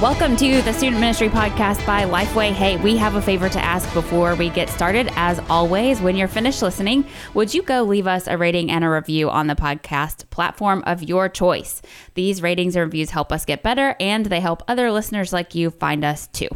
Welcome to the Student Ministry Podcast by Lifeway. Hey, we have a favor to ask before we get started. As always, when you're finished listening, would you go leave us a rating and a review on the podcast platform of your choice? These ratings and reviews help us get better and they help other listeners like you find us too.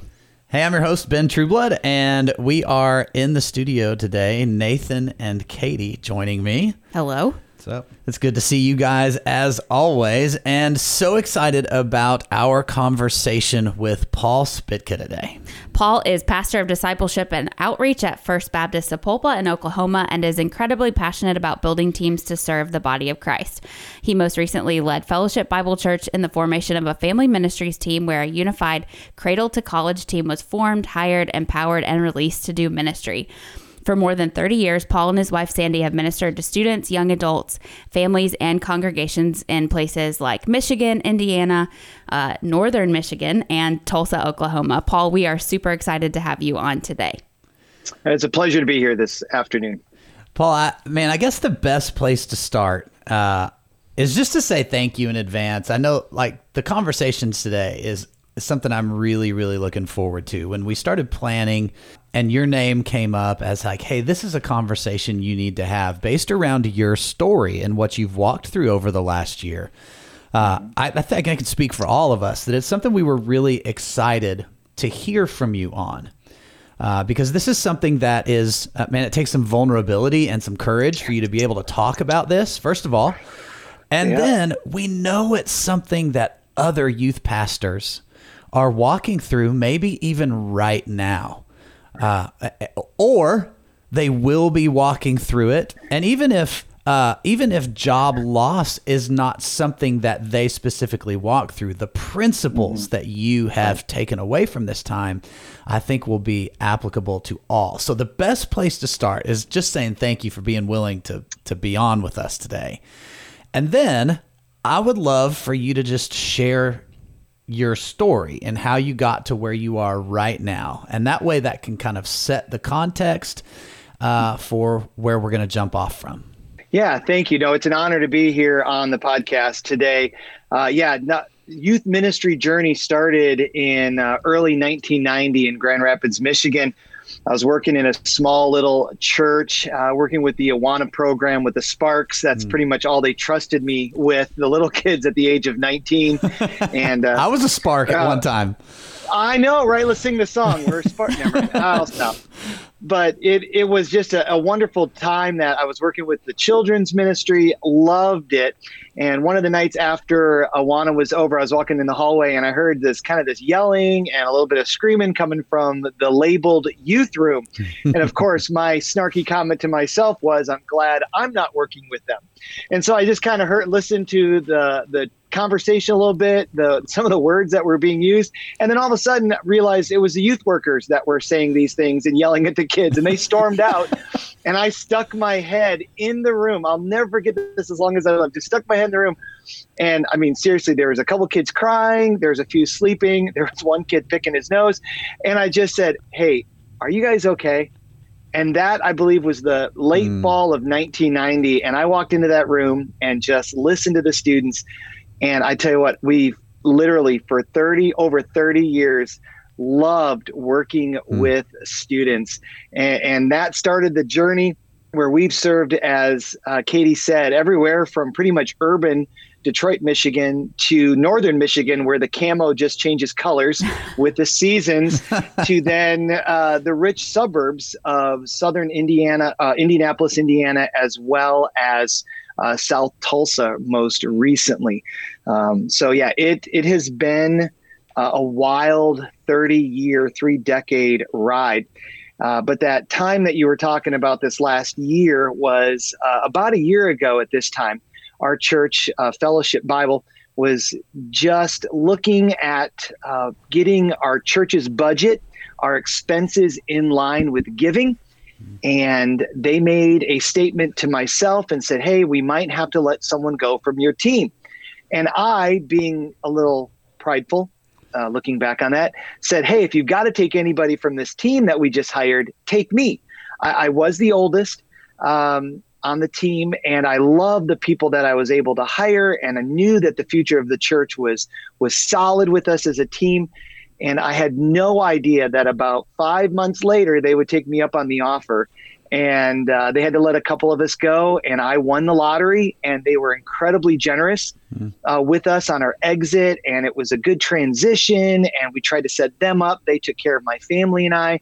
Hey, I'm your host, Ben Trueblood, and we are in the studio today. Nathan and Katie joining me. Hello. What's up? It's good to see you guys as always, and so excited about our conversation with Paul Spitka today. Paul is pastor of discipleship and outreach at First Baptist Sapulpa in Oklahoma and is incredibly passionate about building teams to serve the body of Christ. He most recently led Fellowship Bible Church in the formation of a family ministries team where a unified cradle to college team was formed, hired, empowered, and released to do ministry. For more than 30 years, Paul and his wife Sandy have ministered to students, young adults, families, and congregations in places like Michigan, Indiana, uh, Northern Michigan, and Tulsa, Oklahoma. Paul, we are super excited to have you on today. It's a pleasure to be here this afternoon. Paul, I, man, I guess the best place to start uh, is just to say thank you in advance. I know, like, the conversations today is something I'm really, really looking forward to. When we started planning, and your name came up as like, hey, this is a conversation you need to have based around your story and what you've walked through over the last year. Uh, I, I think I can speak for all of us that it's something we were really excited to hear from you on. Uh, because this is something that is, uh, man, it takes some vulnerability and some courage for you to be able to talk about this, first of all. And yeah. then we know it's something that other youth pastors are walking through, maybe even right now uh, or they will be walking through it. And even if uh, even if job loss is not something that they specifically walk through, the principles mm-hmm. that you have taken away from this time, I think will be applicable to all. So the best place to start is just saying thank you for being willing to to be on with us today. And then I would love for you to just share your story and how you got to where you are right now. And that way, that can kind of set the context uh, for where we're going to jump off from. Yeah, thank you. No, it's an honor to be here on the podcast today. Uh, yeah, youth ministry journey started in uh, early 1990 in Grand Rapids, Michigan. I was working in a small little church, uh, working with the Awana program with the Sparks. That's mm. pretty much all they trusted me with. The little kids at the age of 19, and uh, I was a Spark at one uh, time. I know, right? Let's sing the song. We're a Spark. I'll stop but it it was just a, a, wonderful time that I was working with the children's ministry. Loved it. And one of the nights after Awana was over, I was walking in the hallway and I heard this kind of this yelling and a little bit of screaming coming from the labeled youth room. and of course, my snarky comment to myself was, "I'm glad I'm not working with them." And so I just kind of heard, listened to the the conversation a little bit, the some of the words that were being used, and then all of a sudden realized it was the youth workers that were saying these things and yelling at the kids, and they stormed out, and I stuck my head in the room. I'll never forget this as long as I live. Just stuck my head in the room, and I mean seriously, there was a couple kids crying, there was a few sleeping, there was one kid picking his nose, and I just said, "Hey, are you guys okay?" and that I believe was the late mm. fall of 1990. And I walked into that room and just listened to the students and I tell you what, we've literally for 30 over 30 years loved working mm. with students. And, and, that started the journey where we've served, as uh, Katie said, everywhere from pretty much urban Detroit, Michigan to northern Michigan, where the camo just changes colors with the seasons, to then uh, the rich suburbs of southern Indiana, uh, Indianapolis, Indiana, as well as uh, South Tulsa most recently. Um, so yeah, it it has been uh, a wild 30 year, three decade ride. Uh, but that time that you were talking about this last year was uh, about a year ago at this time. Our church, uh, Fellowship Bible, was just looking at uh, getting our church's budget, our expenses in line with giving. And they made a statement to myself and said, Hey, we might have to let someone go from your team. And I, being a little prideful, uh, looking back on that, said, Hey, if you've got to take anybody from this team that we just hired, take me. I, I was the oldest. Um, on the team, and I love the people that I was able to hire, and I knew that the future of the church was was solid with us as a team. And I had no idea that about five months later they would take me up on the offer and uh, they had to let a couple of us go and i won the lottery and they were incredibly generous mm-hmm. uh, with us on our exit and it was a good transition and we tried to set them up. They took care of my family and i.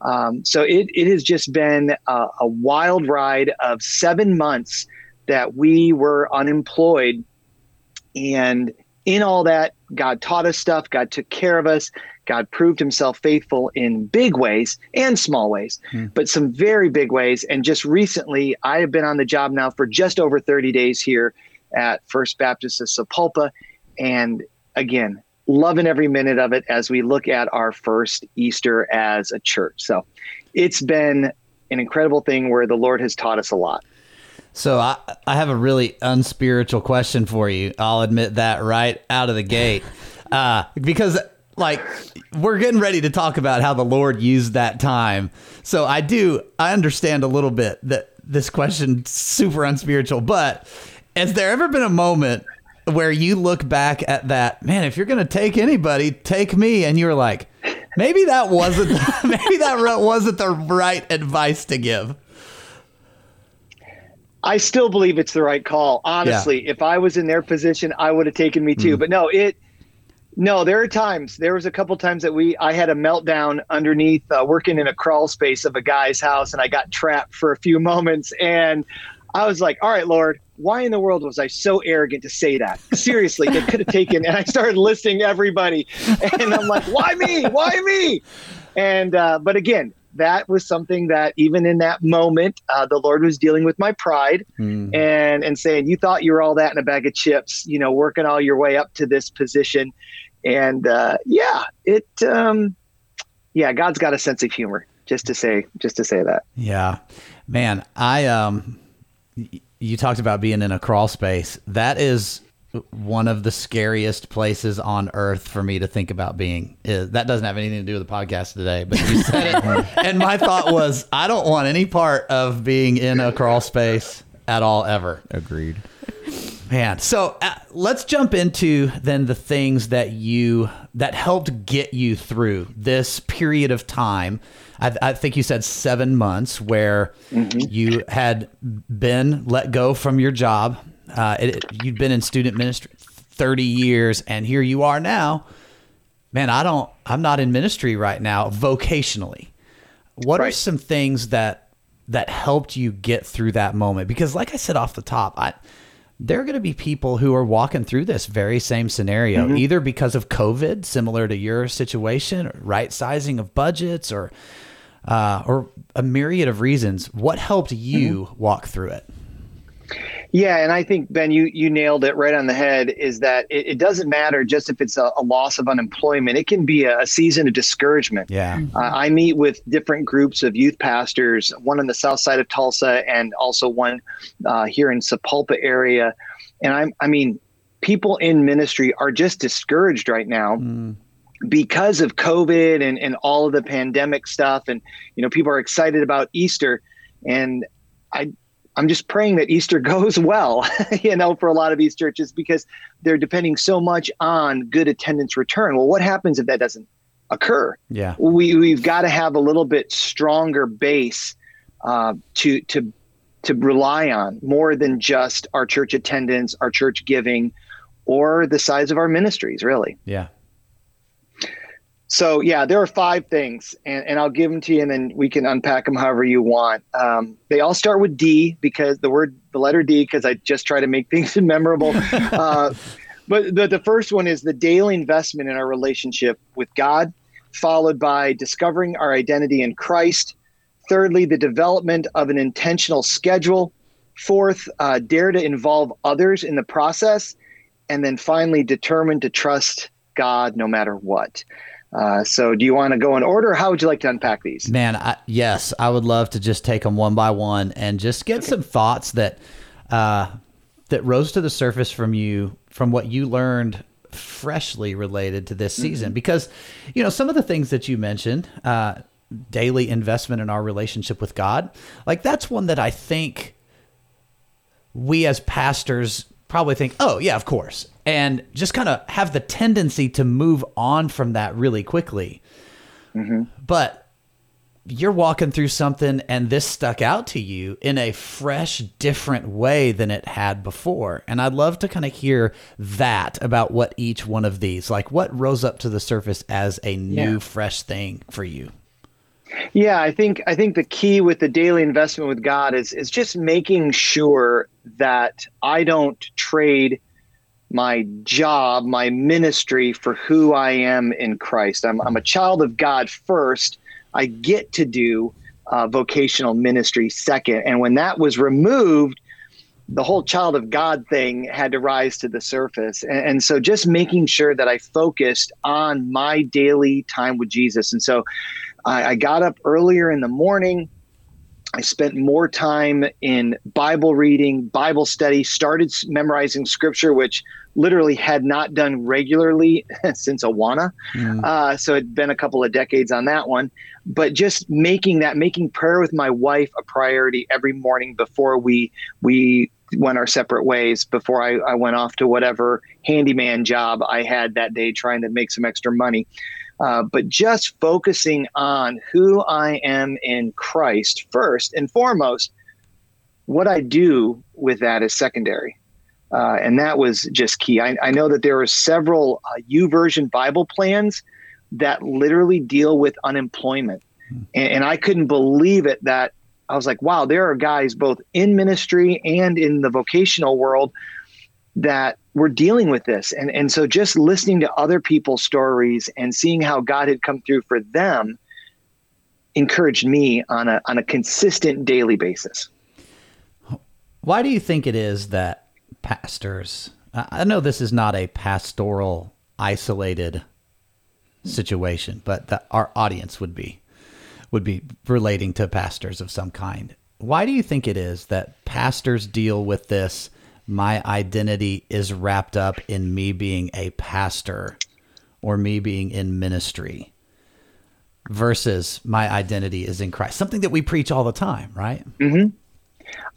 Um, so it, it has just been a, a wild ride of seven months that we were unemployed. And in all that god taught us stuff. God took care of us God proved himself faithful in big ways and small ways, hmm. but some very big ways. And just recently, I have been on the job now for just over 30 days here at First Baptist of Sapulpa. And again, loving every minute of it as we look at our first Easter as a church. So it's been an incredible thing where the Lord has taught us a lot. So I, I have a really unspiritual question for you. I'll admit that right out of the gate. Uh, because like we're getting ready to talk about how the Lord used that time. So I do I understand a little bit that this question super unspiritual, but has there ever been a moment where you look back at that, man, if you're going to take anybody, take me and you're like, maybe that wasn't maybe that wasn't the right advice to give. I still believe it's the right call. Honestly, yeah. if I was in their position, I would have taken me too. Mm. But no, it no, there are times. There was a couple times that we I had a meltdown underneath uh, working in a crawl space of a guy's house, and I got trapped for a few moments. And I was like, "All right, Lord, why in the world was I so arrogant to say that? Seriously, they could have taken." And I started listing everybody, and I'm like, "Why me? Why me?" And uh, but again, that was something that even in that moment, uh, the Lord was dealing with my pride mm. and and saying, "You thought you were all that in a bag of chips, you know, working all your way up to this position." And uh, yeah, it um, yeah, God's got a sense of humor. Just to say, just to say that. Yeah, man, I um, you talked about being in a crawl space. That is one of the scariest places on earth for me to think about being. Is, that doesn't have anything to do with the podcast today, but you said it, and my thought was, I don't want any part of being in a crawl space at all ever. Agreed. Man, so uh, let's jump into then the things that you that helped get you through this period of time. I, I think you said seven months where mm-hmm. you had been let go from your job. Uh, it, you'd been in student ministry thirty years, and here you are now. Man, I don't. I'm not in ministry right now vocationally. What right. are some things that that helped you get through that moment? Because, like I said off the top, I there are going to be people who are walking through this very same scenario, mm-hmm. either because of COVID, similar to your situation, right sizing of budgets, or uh, or a myriad of reasons. What helped you mm-hmm. walk through it? Yeah, and I think Ben, you you nailed it right on the head. Is that it, it doesn't matter just if it's a, a, loss of unemployment; it can be a, a season of discouragement. Yeah, uh, I meet with different groups of youth pastors, one on the south side of Tulsa, and also one uh, here in Sapulpa area. And I'm, I mean, people in ministry are just discouraged right now. Mm because of COVID and, and all of the pandemic stuff. And, you know, people are excited about Easter. And I I'm just praying that Easter goes well, you know, for a lot of these churches because they're depending so much on good attendance return. Well, what happens if that doesn't occur? Yeah, we we've got to have a little bit stronger base uh, to to to rely on more than just our church attendance, our church giving, or the size of our ministries. Really. Yeah. So yeah, there are five things, and, and I'll give them to you, and then we can unpack them however you want. Um, they all start with D because the word, the letter D, because I just try to make things memorable. uh, but the, the first one is the daily investment in our relationship with God, followed by discovering our identity in Christ. Thirdly, the development of an intentional schedule. Fourth, uh, dare to involve others in the process. And then finally, determined to trust God no matter what. Uh, so, do you want to go in order? how would you like to unpack these? Man, I, yes, I would love to just take them one by one and just get okay. some thoughts that uh, that rose to the surface from you from what you learned freshly related to this season. Mm-hmm. Because you know some of the things that you mentioned, uh, daily investment in our relationship with God, like that's one that I think we as pastors probably think, oh, yeah, of course. And just kind of have the tendency to move on from that really quickly. Mm-hmm. But you're walking through something and this stuck out to you in a fresh, different way than it had before. And I'd love to kind of hear that about what each one of these, like what rose up to the surface as a new, yeah. fresh thing for you. Yeah, I think I think the key with the daily investment with God is is just making sure that I don't trade my job, my ministry for who I am in Christ. I'm I'm a child of God first I get to do uh, vocational ministry second. And when that was removed, the whole child of God thing had to rise to the surface. And, and, so just making sure that I focused on my daily time with Jesus. And so I, I got up earlier in the morning. I spent more time in Bible reading, Bible study, started memorizing scripture, which literally had not done regularly since Awana. Mm. Uh, so it'd been a couple of decades on that one. But just making that, making prayer with my wife a priority every morning before we we went our separate ways, before I, I went off to whatever handyman job I had that day, trying to make some extra money. Uh, but just focusing on who I am in Christ first and foremost. What I do with that is secondary. Uh, and that was just key. I, I know that there are several uh, YouVersion Bible plans that literally deal with unemployment. Hmm. And, and, I couldn't believe it that I was like, wow, there are guys both in ministry and in the vocational world that we're dealing with this. And, and so just listening to other people's stories and seeing how God had come through for them encouraged me on a, on a consistent daily basis. Why do you think it is that pastors. I know this is not a pastoral isolated situation, but our audience would be would be relating to pastors of some kind. Why do you think it is that pastors deal with this my identity is wrapped up in me being a pastor or me being in ministry versus my identity is in Christ? Something that we preach all the time, right? hmm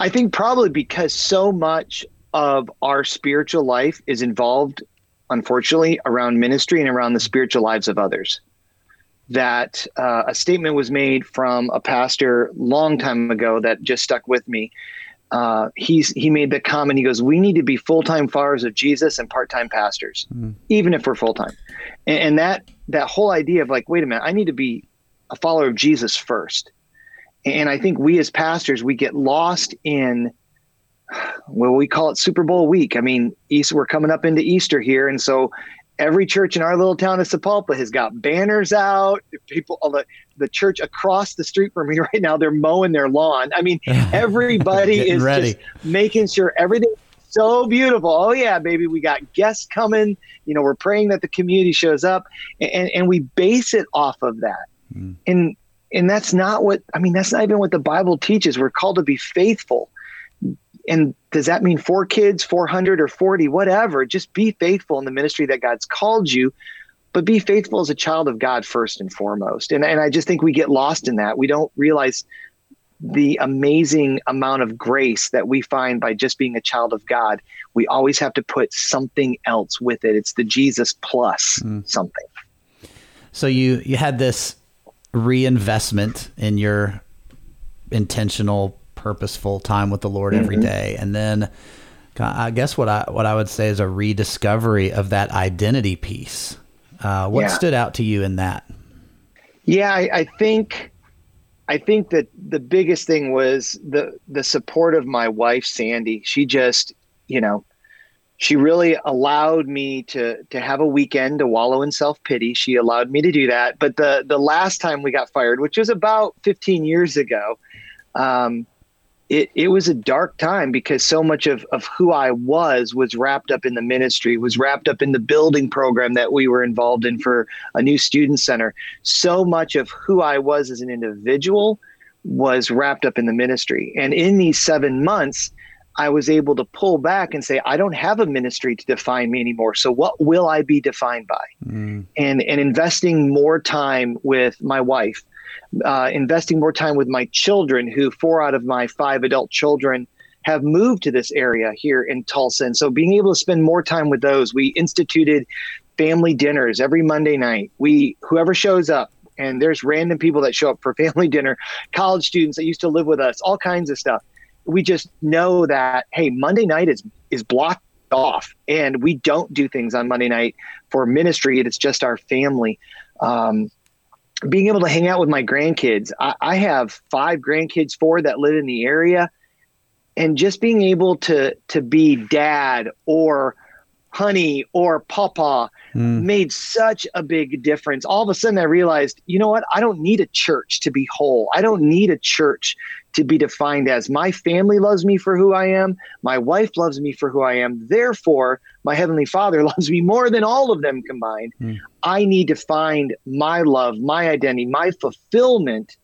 I think probably because so much of our spiritual life is involved, unfortunately, around ministry and around the spiritual lives of others. That uh, a statement was made from a pastor long time ago that just stuck with me. Uh, he's he made the comment. He goes, "We need to be full time followers of Jesus and part time pastors, mm. even if we're full time." And, and that that whole idea of like, wait a minute, I need to be a follower of Jesus first. And I think we as pastors we get lost in well, we call it Super Bowl week. I mean, East, we're coming up into Easter here, and so every church in our little town of Sapulpa has got banners out. People, the the church across the street from me right now, they're mowing their lawn. I mean, everybody is ready. just making sure everything so beautiful. Oh yeah, baby, we got guests coming. You know, we're praying that the community shows up, and and we base it off of that. Mm. And and that's not what I mean. That's not even what the Bible teaches. We're called to be faithful and does that mean four kids, 400 or 40, whatever? Just be faithful in the ministry that God's called you, but be faithful as a child of God first and foremost. And, and I just think we get lost in that. We don't realize the amazing amount of grace that we find by just being a child of God. We always have to put something else with it. It's the Jesus plus mm. something. So you you had this reinvestment in your intentional purposeful time with the Lord every mm-hmm. day, and then I guess what I what I would say is a rediscovery of that identity piece. Uh, what yeah. stood out to you in that? Yeah, I, I, think I think that the biggest thing was the the support of my wife Sandy. She just, you know, she really allowed me to to have a weekend to wallow in self pity. She allowed me to do that. But the the last time we got fired, which was about 15 years ago, um, it, it was a dark time because so much of, of who I was was wrapped up in the ministry, was wrapped up in the building program that we were involved in for a new student center. So much of who I was as an individual was wrapped up in the ministry. And in these seven months, I was able to pull back and say, I don't have a ministry to define me anymore. So what will I be defined by? Mm. And and investing more time with my wife, uh, investing more time with my children, who four out of my five adult children have moved to this area here in Tulsa. And so being able to spend more time with those, we instituted family dinners every Monday night. We whoever shows up, and there's random people that show up for family dinner, college students that used to live with us, all kinds of stuff. We just know that hey, Monday night is is blocked off, and we don't do things on Monday night for ministry. It's just our family. Um, being able to hang out with my grandkids. I, I have five grandkids, four that live in the area, and just being able to to be dad or honey or papa mm. made such a big difference. All of a sudden, I realized, you know what? I don't need a church to be whole. I don't need a church to be defined as my family loves me for who I am. My wife loves me for who I am. Therefore, my Heavenly Father loves me more than all of them combined. Mm. I need to find my love, my identity, my fulfillment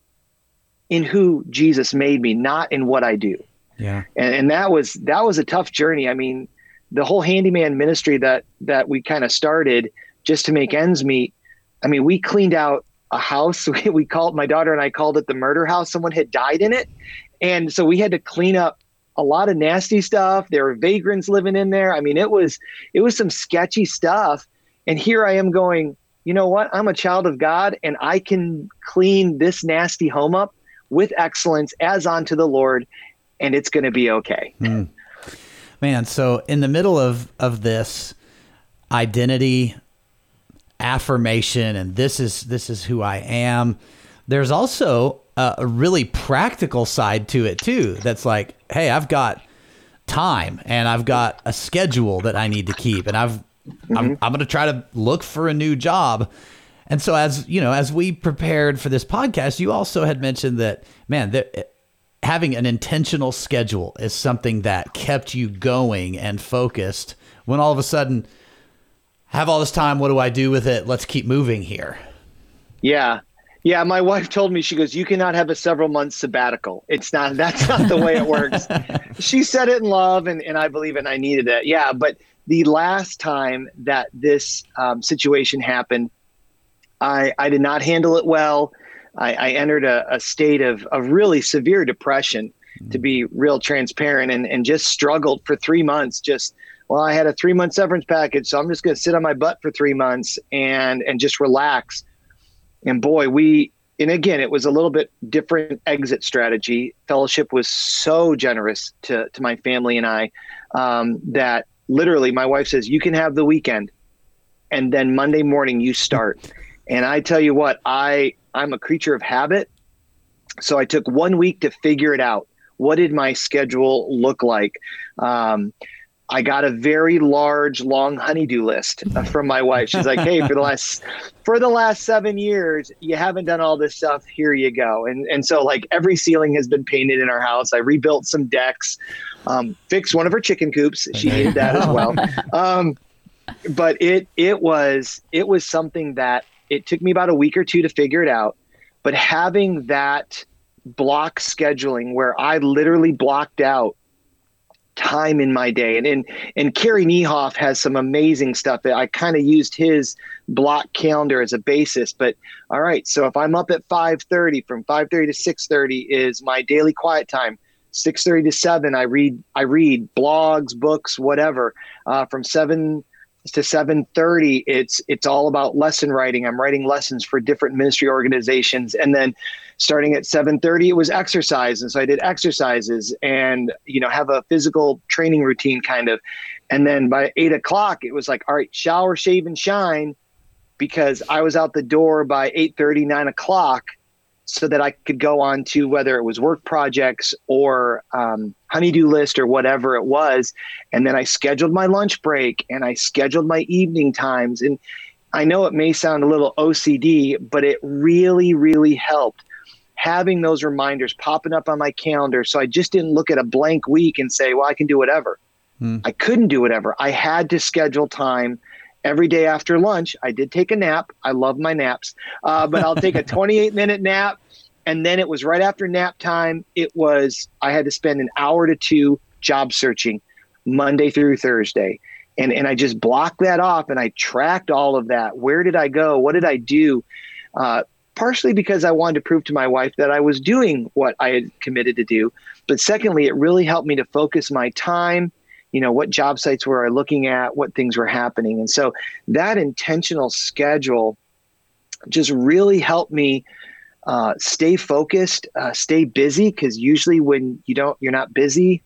in who Jesus made me, not in what I do. Yeah. And, and that was that was a tough journey. I mean, the whole handyman ministry that that we kind of started just to make ends meet. I mean, we cleaned out a house. We, we called my daughter and I called it the murder house. Someone had died in it, and so we had to clean up a lot of nasty stuff. There were vagrants living in there. I mean, it was it was some sketchy stuff. And here I am going, you know what? I'm a child of God, and I can clean this nasty home up with excellence as unto the Lord, and it's going to be okay. Mm. Man, so in the middle of of this identity affirmation and this is this is who I am, there's also a, a really practical side to it too. That's like, hey, I've got time and I've got a schedule that I need to keep and I've mm-hmm. I'm, I'm going to try to look for a new job. And so as, you know, as we prepared for this podcast, you also had mentioned that man, that having an intentional schedule is something that kept you going and focused when all of a sudden have all this time what do i do with it? Let's keep moving here. Yeah. Yeah my wife told me she goes you cannot have a several months sabbatical. It's not that's not the way it works. She said it in love and, and i believe it and i needed it. Yeah but the last time that this um, situation happened i i did not handle it well I, I entered a, a, state of, of really severe depression, mm-hmm. to be real transparent, and, and just struggled for three months. Just well, I had a three month severance package, so I'm just going to sit on my butt for three months and and just relax. And boy, we and again, it was a little bit different exit strategy. Fellowship was so generous to to my family and I um, that literally my wife says, "You can have the weekend, and then Monday morning you start." And I tell you what, I I'm a creature of habit. So I took one week to figure it out. What did my schedule look like? Um, I got a very large, long honeydew list from my wife. She's like, "Hey, for the last for the last seven years, you haven't done all this stuff. Here you go." And and so like every ceiling has been painted in our house. I rebuilt some decks, um, fixed one of her chicken coops. She needed that as well. Um, but it it was it was something that it took me about a week or two to figure it out. But having that block scheduling where I literally blocked out time in my day. And and, and Carey Nieuwhof has some amazing stuff that I kind of used his block calendar as a basis. But all right, so if I'm up at 5:30, from 5:30 to 6:30 is my daily quiet time. 6:30 to 7, I read I read blogs, books, whatever. Uh, from 7 to 7:30 it's it's all about lesson writing. I'm writing lessons for different ministry organizations. And then starting at 7:30 it was exercise and so i did exercises and you know have a physical training routine kind of. And then by 8 o'clock it was like all right shower shave and shine because i was out the door by 8:30 9 o'clock so that I could go on to whether it was work projects or um, honeydew list or whatever it was. And then I scheduled my lunch break and I scheduled my evening times. And I know it may sound a little OCD, but it really, really helped having those reminders popping up on my calendar. So I just didn't look at a blank week and say, well, I can do whatever. Hmm. I couldn't do whatever. I had to schedule time every day after lunch. I did take a nap. I love my naps, uh, but I'll take a 28 minute nap. And then it was right after nap time. It was, I had to spend an hour to two job searching Monday through Thursday. And, and I just blocked that off and I tracked all of that. Where did I go? What did I do? Uh, partially because I wanted to prove to my wife that I was doing what I had committed to do. But secondly, it really helped me to focus my time. You know, what job sites were I looking at? What things were happening? And so that intentional schedule just really helped me uh, stay focused, uh, stay busy. Because usually when you don't, you're not busy,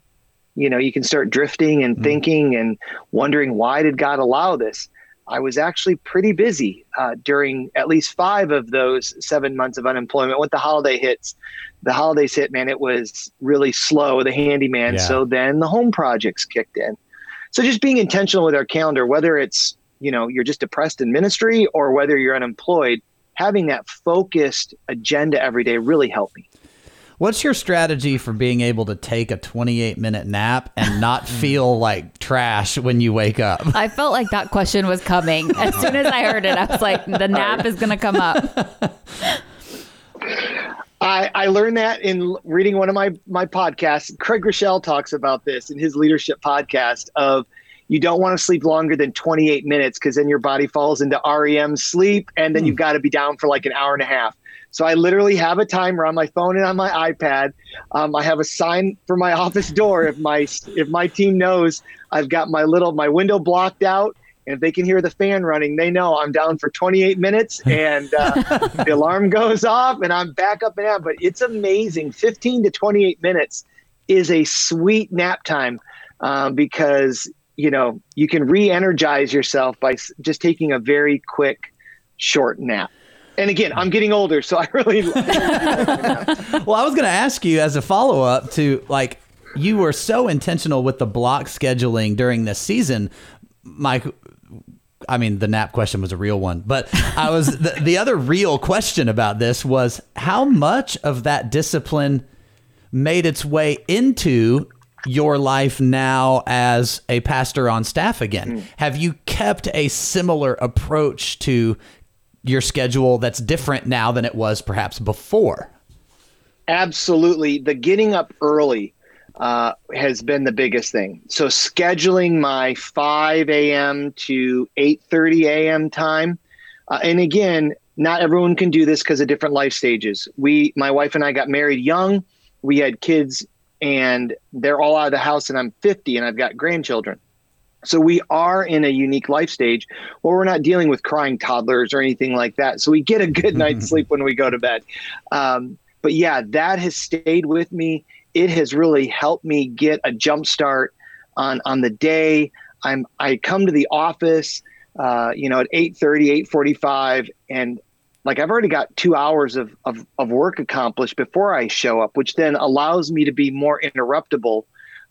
you know, you can start drifting and mm-hmm. thinking and wondering why did God allow this. I was actually pretty busy uh, during at least five of those seven months of unemployment. When the holiday hits, the holidays hit, man, it was really slow, the handyman. Yeah. So then the home projects kicked in. So just being intentional with our calendar, whether it's, you know, you're just depressed in ministry or whether you're unemployed, having that focused agenda every day really helped me. What's your strategy for being able to take a 28 minute nap and not feel like trash when you wake up? I felt like that question was coming. As soon as I heard it, I was like, the nap is going to come up. I, I learned that in reading one of my, my podcasts. Craig Groeschel talks about this in his leadership podcast of you don't want to sleep longer than 28 minutes because then your body falls into REM sleep and then mm. you've got to be down for like an hour and a half. So I literally have a timer on my phone and on my iPad. Um, I have a sign for my office door if my if my team knows I've got my little my window blocked out. And if they can hear the fan running, they know I'm down for 28 minutes and uh, the alarm goes off and I'm back up and out. But it's amazing. 15 to 28 minutes is a sweet nap time um, because, you know, you can re energize yourself by just taking a very quick, short nap and again, I'm getting older, so I really. well, I was going to ask you as a follow up to like you were so intentional with the block scheduling during this season, Mike. I mean, the nap question was a real one, but I was the, the other real question about this was how much of that discipline made its way into your life now as a pastor on staff again? Mm. Have you kept a similar approach to your schedule that's different now than it was perhaps before. Absolutely. The getting up early uh, has been the biggest thing. So scheduling my 5 a.m. to 8:30 a.m. time, uh, and again, not everyone can do this because of different life stages. We, my wife and I, got married young. We had kids, and they're all out of the house, and I'm 50, and I've got grandchildren. So we are in a unique life stage where we're not dealing with crying toddlers or anything like that. So we get a good night's sleep when we go to bed. Um, but yeah, that has stayed with me. It has really helped me get a jump start on on the day. I'm I come to the office, uh, you know, at 8:30, 8:45, and like I've already got two hours of, of of work accomplished before I show up, which then allows me to be more interruptible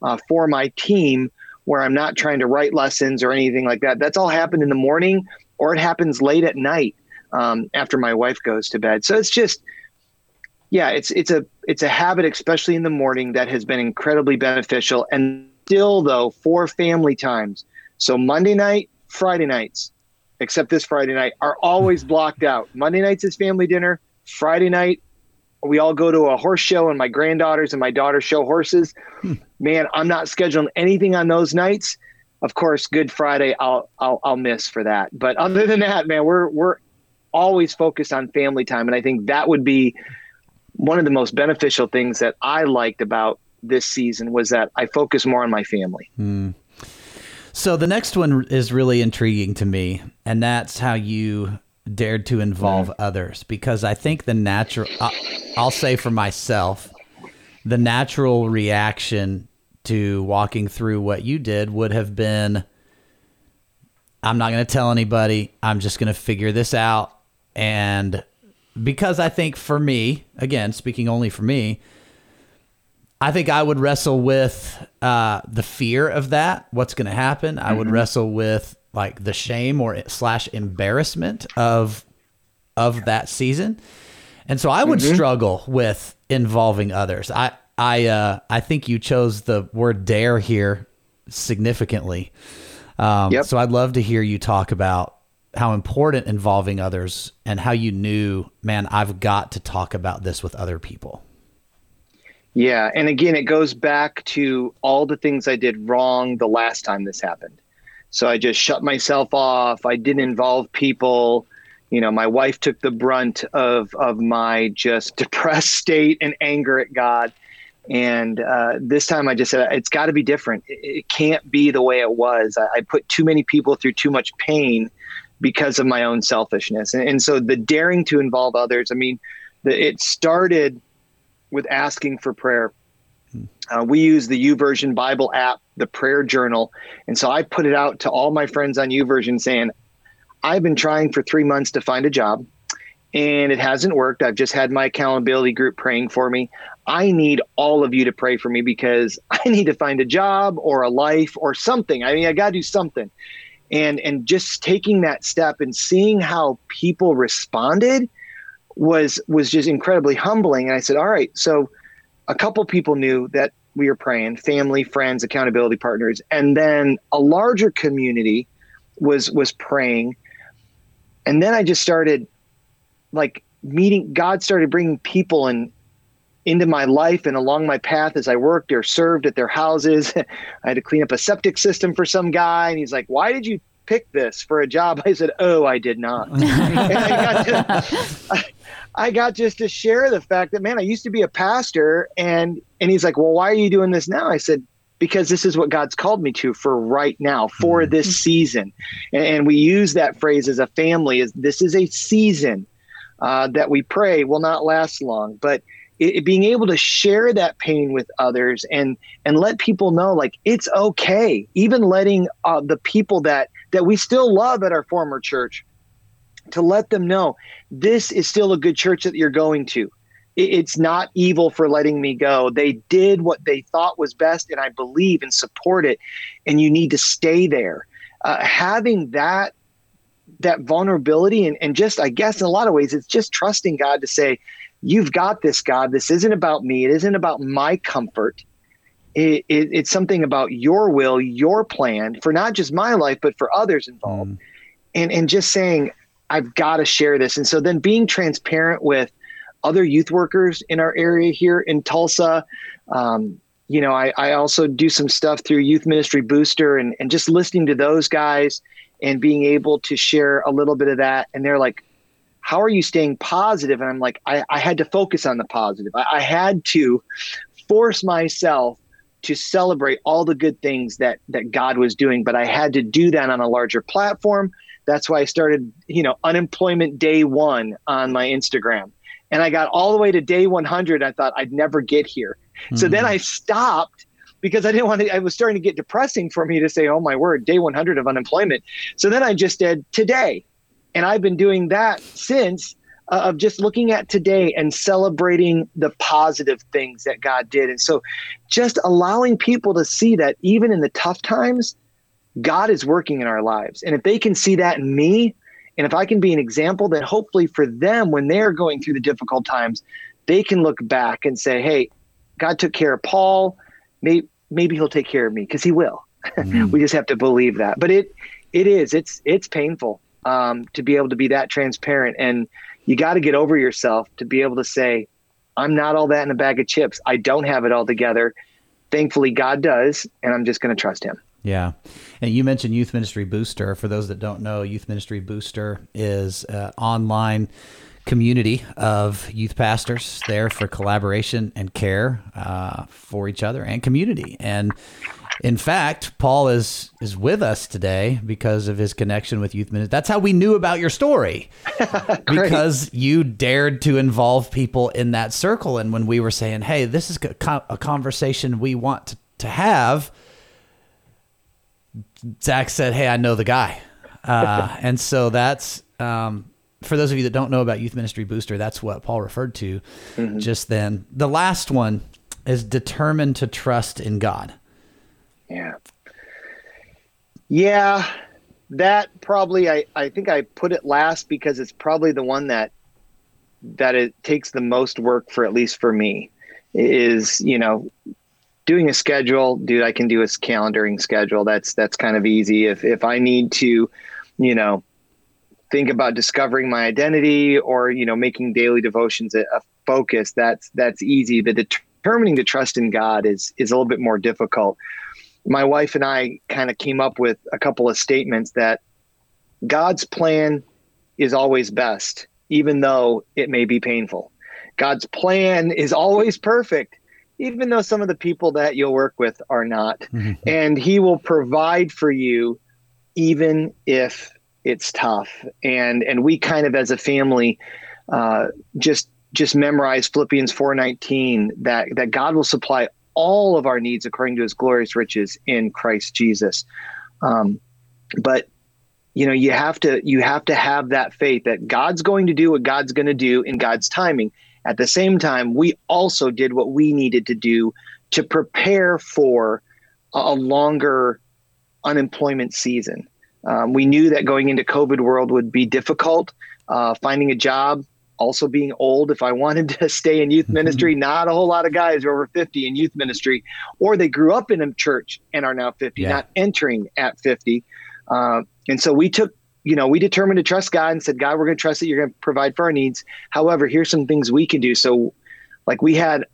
uh, for my team where I'm not trying to write lessons or anything like that. That's all happened in the morning or it happens late at night um, after my wife goes to bed. So it's just, yeah, it's it's a it's a habit, especially in the morning, that has been incredibly beneficial. And still, though, for family times. So Monday night, Friday nights, except this Friday night, are always blocked out. Monday nights is family dinner. Friday night we all go to a horse show and my granddaughters and my daughter show horses. Hmm. Man, I'm not scheduling anything on those nights. Of course, Good Friday I'll I'll I'll miss for that. But other than that, man, we're we're always focused on family time and I think that would be one of the most beneficial things that I liked about this season was that I focus more on my family. Hmm. So the next one is really intriguing to me, and that's how you dared to involve mm. others because I think the natural, I'll say for myself, the natural reaction to walking through what you did would have been I'm not going to tell anybody. I'm just going to figure this out. And because I think for me, again, speaking only for me, I think I would wrestle with uh, the fear of that. What's going to happen? Mm-hmm. I would mm-hmm. wrestle with like the shame or slash embarrassment of of that season. And so I would mm-hmm. struggle with involving others. I I uh, I think you chose the word dare here significantly. Um, yep. So I'd love to hear you talk about how important involving others and how you knew, man, I've got to talk about this with other people. Yeah, and again, it goes back to all the things I did wrong the last time this happened. So I just shut myself off. I didn't involve people. you know, my wife took the brunt of of my just depressed state and anger at God. And uh, this time I just said, it's got to be different. It, it, can't be the way it was. I, I, put too many people through too much pain because of my own selfishness. And, and so the daring to involve others, I mean, the, it started with asking for prayer. Uh, we use the YouVersion Bible app, the prayer journal. And so I put it out to all my friends on YouVersion saying, I've been trying for three months to find a job and it hasn't worked. I've just had my accountability group praying for me. I need all of you to pray for me because I need to find a job or a life or something. I mean, I got to do something. And and just taking that step and seeing how people responded was was just incredibly humbling. And I said, "All right, so a couple people knew that we were praying, family, friends, accountability partners, and then a larger community was was praying and then I just started like meeting God started bringing people and into my life and along my path as I worked or served at their houses. I had to clean up a septic system for some guy and he's like, "Why did you pick this for a job?" I said, "Oh, I did not." I, got to, I, I got just to share the fact that man, I used to be a pastor and and he's like, "Well, why are you doing this now?" I said, because this is what God's called me to for right now, for mm-hmm. this season. And, and, we use that phrase as a family is this is a season uh, that we pray will not last long, but it, it being able to share that pain with others and and let people know like it's okay, even letting uh, the people that that we still love at our former church to let them know this is still a good church that you're going to it's not evil for letting me go. They did what they thought was best, and I believe and support it. And you need to stay there. Uh, having that that vulnerability and, and just, I guess, in a lot of ways, it's just trusting God to say, "You've got this, God. This isn't about me. It isn't about my comfort. It, it, it's something about Your will, Your plan for not just my life, but for others involved." Mm. And and just saying, "I've got to share this." And so then being transparent with other youth workers in our area here in Tulsa. Um, you know, I, I also do some stuff through Youth Ministry Booster and, and just listening to those guys and being able to share a little bit of that. And they're like, how are you staying positive? And I'm like, I, I had to focus on the positive. I, I had to force myself to celebrate all the good things that that God was doing, but I had to do that on a larger platform. That's why I started, you know, unemployment day one on my Instagram and I got all the way to day 100. I thought I'd never get here. Mm-hmm. So then hmm. I stopped because I didn't want to, I was starting to get depressing for me to say, oh my word, day 100 of unemployment. So then I just did today. And I've been doing that since uh, of just looking at today and celebrating the positive things that God did. And so just allowing people to see that even in the tough times, God is working in our lives. And if they can see that in me, and if I can be an example, then hopefully for them, when they're going through the difficult times, they can look back and say, hey, God took care of Paul. Maybe, maybe he'll take care of me because he will. Mm. we just have to believe that. But it, it is, it's, it's painful um, to be able to be that transparent. And you got to get over yourself to be able to say, I'm not all that in a bag of chips. I don't have it all together. Thankfully, God does. And I'm just going to trust him. Yeah. And you mentioned Youth Ministry Booster. For those that don't know, Youth Ministry Booster is an online community of youth pastors there for collaboration and care uh, for each other and community. And in fact, Paul is is with us today because of his connection with youth ministry. That's how we knew about your story, because you dared to involve people in that circle. And when we were saying, "Hey, this is a conversation we want to, to have," Zach said, "Hey, I know the guy," uh, and so that's um, for those of you that don't know about Youth Ministry Booster. That's what Paul referred to mm-hmm. just then. The last one is determined to trust in God. Yeah, yeah, that probably I I think I put it last because it's probably the one that that it takes the most work for at least for me is you know doing a schedule, dude, I can do a calendaring schedule. That's that's kind of easy. If if I need to, you know, think about discovering my identity or you know making daily devotions a, a focus, that's that's easy. The determining to trust in God is is a little bit more difficult. My wife and I kind of came up with a couple of statements that God's plan is always best, even though it may be painful. God's plan is always perfect, even though some of the people that you'll work with are not. Mm-hmm. And He will provide for you, even if it's tough. And and we kind of as a family uh, just just memorize Philippians 4:19 that that God will supply all of our needs according to His glorious riches in Christ Jesus. Um, but you know you have to you have to have that faith that God's going to do what God's going to do in God's timing. At the same time, we also did what we needed to do to prepare for a longer unemployment season. Um, we knew that going into COVID world would be difficult. Uh, finding a job, also being old. If I wanted to stay in youth ministry, not a whole lot of guys are over 50 in youth ministry, or they grew up in a church and are now 50, yeah. not entering at 50. Uh, and so we took, you know, we determined to trust God and said, God, we're going to trust that you're going to provide for our needs. However, here's some things we can do. So, like, we had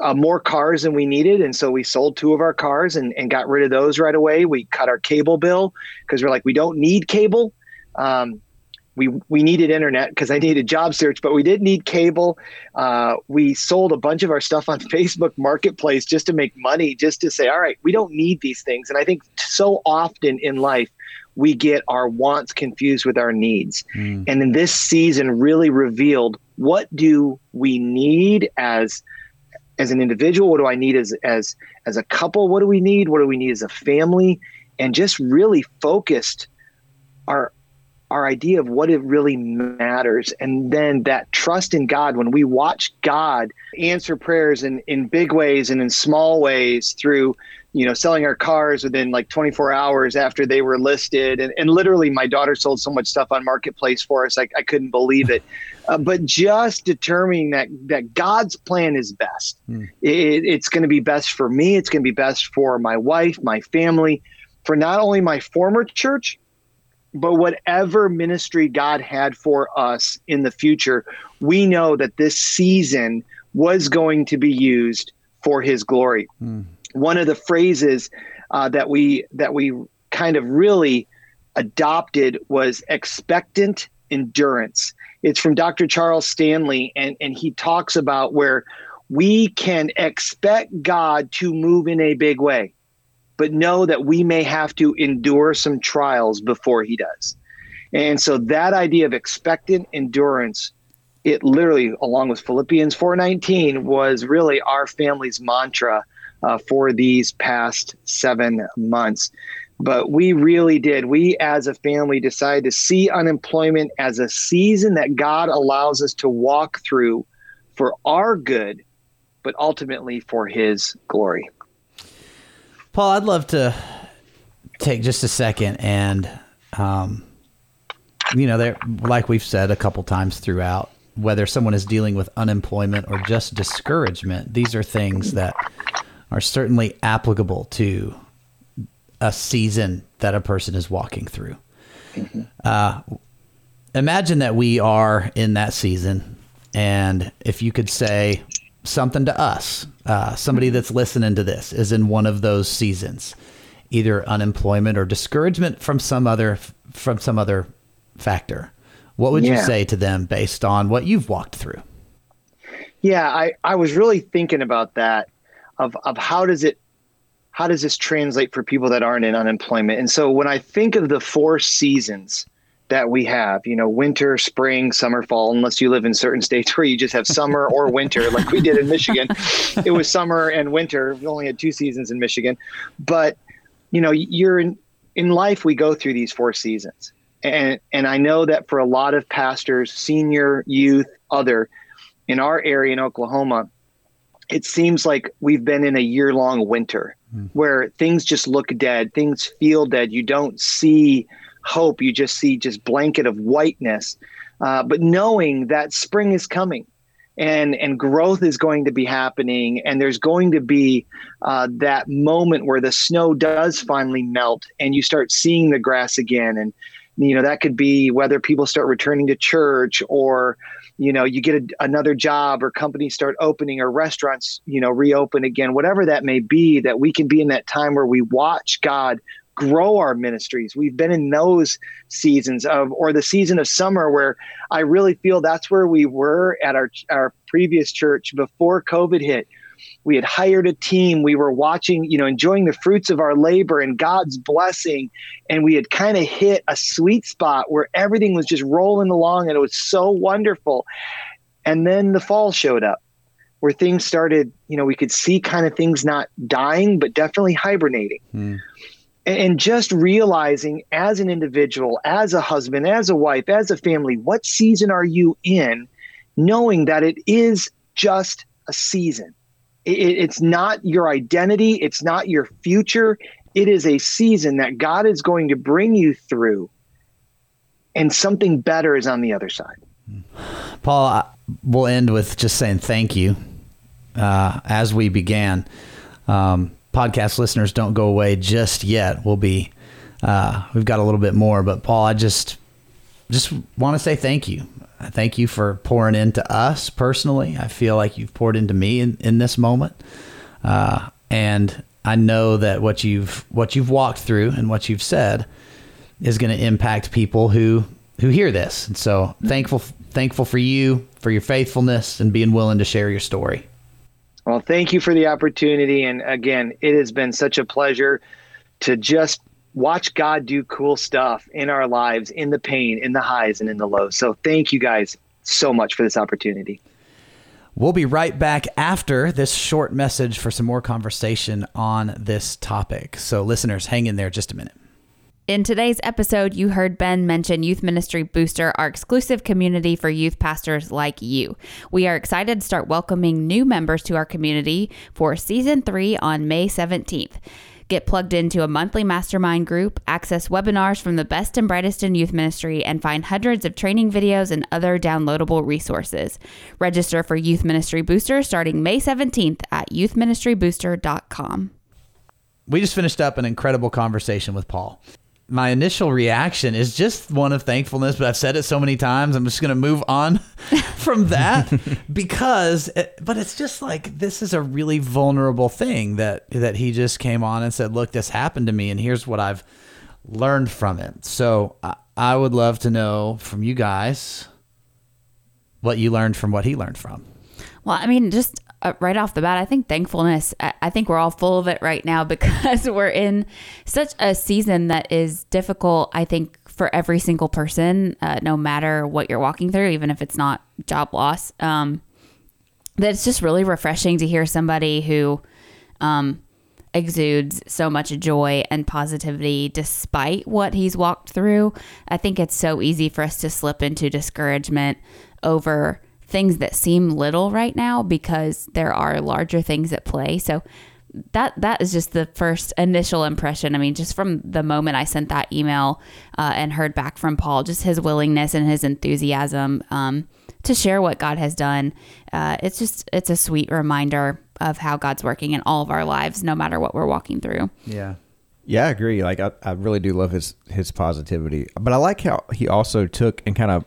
uh, more cars than we needed. And so we sold two of our cars and, and got rid of those right away. We cut our cable bill because we're like, we don't need cable. Um, we we needed internet because I needed job search, but we didn't need cable. Uh, we sold a bunch of our stuff on Facebook Marketplace just to make money, just to say, all right, we don't need these things. And I think so often in life we get our wants confused with our needs. Mm. And in this season really revealed what do we need as as an individual, what do I need as as as a couple, what do we need, what do we need as a family, and just really focused our our idea of what it really matters. And then that trust in God, when we watch God answer prayers in, in big ways and in small ways through, you know, selling our cars within like 24 hours after they were listed. And, and literally, my daughter sold so much stuff on Marketplace for us, I, I couldn't believe it. Uh, but just determining that, that God's plan is best. Mm. It, it's going to be best for me, it's going to be best for my wife, my family, for not only my former church, but whatever ministry God had for us in the future, we know that this season was going to be used for His glory. Mm. One of the phrases uh, that we that we kind of really adopted was expectant endurance. It's from Dr. Charles Stanley, and, and he talks about where we can expect God to move in a big way but know that we may have to endure some trials before he does. And so that idea of expectant endurance, it literally, along with Philippians 4:19, was really our family's mantra uh, for these past seven months. But we really did. We, as a family, decided to see unemployment as a season that God allows us to walk through for our good, but ultimately for His glory. Paul, I'd love to take just a second and, um, you know, there, like we've said a couple times throughout, whether someone is dealing with unemployment or just discouragement, these are things that are certainly applicable to a season that a person is walking through. Mm-hmm. Uh, imagine that we are in that season, and if you could say, something to us. Uh, somebody that's listening to this is in one of those seasons, either unemployment or discouragement from some other from some other factor. What would yeah. you say to them based on what you've walked through? Yeah, I, I was really thinking about that of of how does it how does this translate for people that aren't in unemployment? And so when I think of the four seasons that we have, you know, winter, spring, summer, fall, unless you live in certain states where you just have summer or winter, like we did in Michigan. It was summer and winter. We only had two seasons in Michigan. But, you know, you're in, in life, we go through these four seasons. And, and I know that for a lot of pastors, senior, youth, other, in our area in Oklahoma, it seems like we've been in a year long winter mm. where things just look dead, things feel dead. You don't see hope. You just see just blanket of whiteness. Uh, but knowing that spring is coming and and growth is going to be happening and there's going to be uh, that moment where the snow does finally melt and you start seeing the grass again and you know that could be whether people start returning to church or you know you get a, another job or companies start opening or restaurants you know reopen again whatever that may be that we can be in that time where we watch god grow our ministries. We've been in those seasons of, or the season of summer where I really feel that's where we were at our, our previous church before COVID hit. We had hired a team. We were watching, you know, enjoying the fruits of our labor and God's blessing. And we had kind of hit a sweet spot where everything was just rolling along and it was so wonderful. And then the fall showed up where things started, you know, we could see kind of things not dying, but definitely hibernating. Hmm and just realizing as an individual, as a husband, as a wife, as a family, what season are you in, knowing that it is just a season. It's not your identity, it's not your future. It is a season that God is going to bring you through, and something better is on the other side. Paul, we'll end with just saying thank you uh, as we began. Um, podcast listeners don't go away just yet. We'll be uh, we've got a little bit more, but Paul, I just just want to say thank you. Thank you for pouring into us personally. I feel like you've poured into me in, in this moment, uh, and I know that what you've what you've walked through and what you've said is going to impact people who who hear this. And so thankful thankful for you for your faithfulness and being willing to share your story. Well, thank you for the opportunity. And again, it has been such a pleasure to just watch God do cool stuff in our lives, in the pain, in the highs, and in the lows. So thank you guys so much for this opportunity. We'll be right back after this short message for some more conversation on this topic. So, listeners, hang in there just a minute. In today's episode, you heard Ben mention Youth Ministry Booster, our exclusive community for youth pastors like you. We are excited to start welcoming new members to our community for season three on May 17th. Get plugged into a monthly mastermind group, access webinars from the best and brightest in youth ministry, and find hundreds of training videos and other downloadable resources. Register for Youth Ministry Booster starting May 17th at youthministrybooster.com. We just finished up an incredible conversation with Paul my initial reaction is just one of thankfulness, but I've said it so many times. I'm just going to move on from that because, it, but it's just like this is a really vulnerable thing that that he just came on and said, "Look, this happened to me, and here's what I've learned from it." So I, I would love to know from you guys what you learned from what he learned from. Well, I mean, just uh, right off the bat, I think thankfulness, I, I, think we're all full of it right now because we're in such a season that is difficult, I think, for every single person, uh, no matter what you're walking through, even if it's not job loss. Um, that it's just really refreshing to hear somebody who um, exudes so much joy and positivity despite what he's walked through. I think it's so easy for us to slip into discouragement over things that seem little right now because there are larger things at play. So that that is just the first initial impression. I mean, just from the moment I sent that email uh, and heard back from Paul, just his willingness and his enthusiasm um, to share what God has done. Uh, it's just it's a sweet reminder of how God's working in all of our lives, no matter what we're walking through. Yeah. Yeah, I agree. Like I, I really do love his his positivity, but I like how he also took and kind of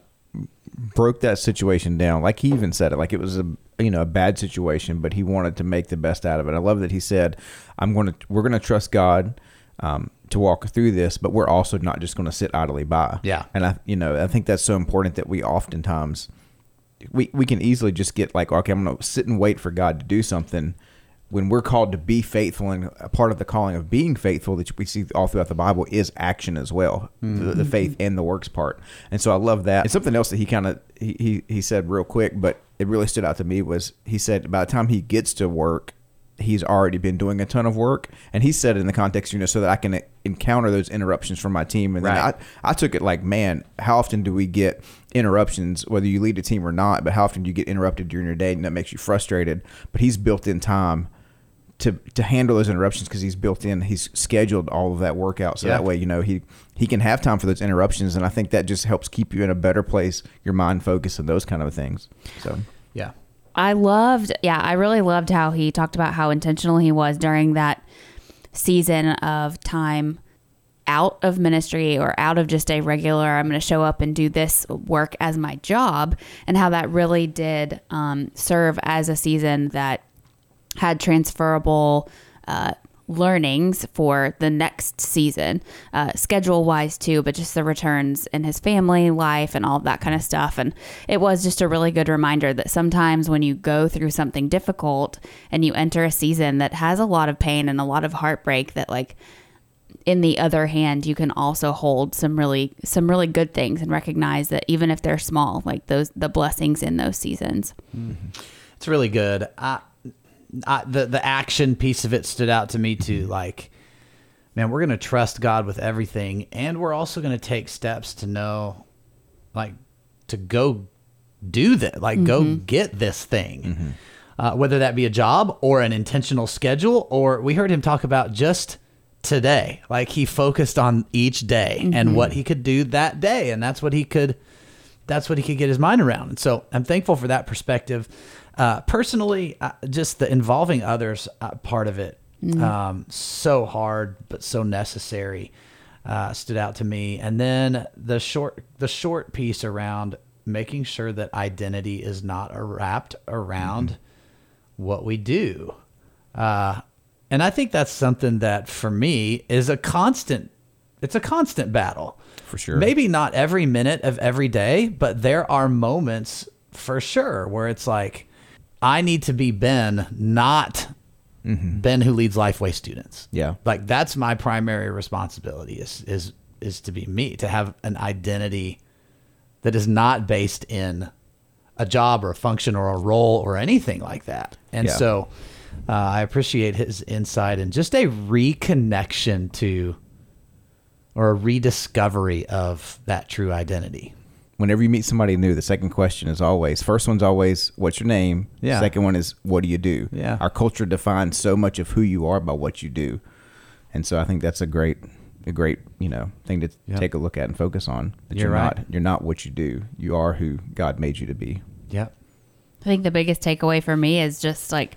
broke that situation down. Like he even said it, like it was a you know a bad situation, but he wanted to make the best out of it. I love that he said, "I'm going to we're going to trust God." Um, to walk through this, but we're also not just going to sit idly by. Yeah, and I, you know, I think that's so important that we oftentimes we we can easily just get like, okay, I'm going to sit and wait for God to do something, when we're called to be faithful and a part of the calling of being faithful that we see all throughout the bible is action as well mm-hmm. the, the, faith and the works part. And so i love that. And something else that he kind of he, he, he said real quick but it really stood out to me was he said by the time he gets to work he's already been doing a ton of work. And he said it in the context you know so that i can encounter those interruptions from my team. And right. then I, I took it like man how often do we get interruptions whether you lead a team or not but how often do you get interrupted during your day and that makes you frustrated? But he's built in time to to handle those interruptions because he's built in he's scheduled all of that workout. So yeah. that way you know he he can have time for those interruptions. And i think that just helps keep you in a better place your mind focus and those kind of things. So. Yeah. I loved yeah i really loved how he talked about how intentional he was during that season of time out of ministry or out of just a regular i'm going to show up and do this work as my job and how that really did um, serve as a season that had transferable uh, learnings for the next season, uh, schedule wise too, but just the returns in his family life and all that kind of stuff. And it was just a really good reminder that sometimes when you go through something difficult and you enter a season that has a lot of pain and a lot of heartbreak, that like in the other hand, you can also hold some really some really good things and recognize that even if they're small, like those the blessings in those seasons. It's really good. I, I, the the action piece of it stood out to me too. Like, man, we're gonna trust God with everything, and we're also gonna take steps to know, like, to go do that, like, go mm-hmm. get this thing, mm-hmm. uh, whether that be a job or an intentional schedule, or we heard him talk about just today. Like he focused on each day and what mm-hmm. he could do that day, and that's what he could that's what he could get his mind around. And so I'm thankful for that perspective. Uh, personally, uh, just the involving others uh, part of it, um, so hard but so necessary, uh, stood out to me. And then the short the short piece around making sure that identity is not wrapped around what we do. Uh, and I think that's something that for me is a constant. It's a constant battle For sure. Maybe not every minute of every day, but there are moments for sure where it's like, I need to be Ben, not Ben who leads Lifeway students. Yeah. Like that's my primary responsibility is is is to be me, to have an identity that is not based in a job or a function or a role or anything like that. And Yeah. so uh, I appreciate his insight and just a reconnection to or a rediscovery of that true identity. Whenever you meet somebody new, the second question is always first one's always what's your name? Yeah. Second one is what do you do? Yeah. Our culture defines so much of who you are by what you do. And so I think that's a great a great, you know, thing to Yep. take a look at and focus on. That You're you're right. not you're not what you do. You are who God made you to be. Yep. I think the biggest takeaway for me is just like,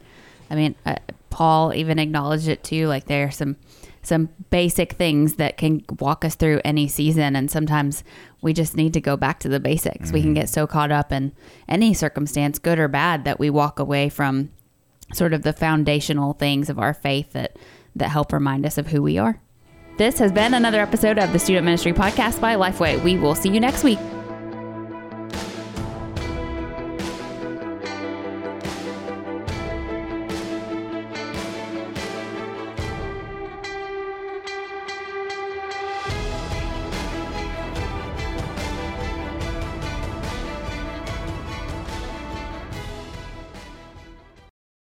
I mean, uh, Paul even acknowledged it too. Like there are some some basic things that can walk us through any season, and sometimes we just need to go back to the basics. We can mm-hmm. get so caught up in any circumstance, good or bad, that we walk away from sort of the foundational things of our faith that that help remind us of who we are. This has been another episode of the Student Ministry Podcast by Lifeway. We will see you next week.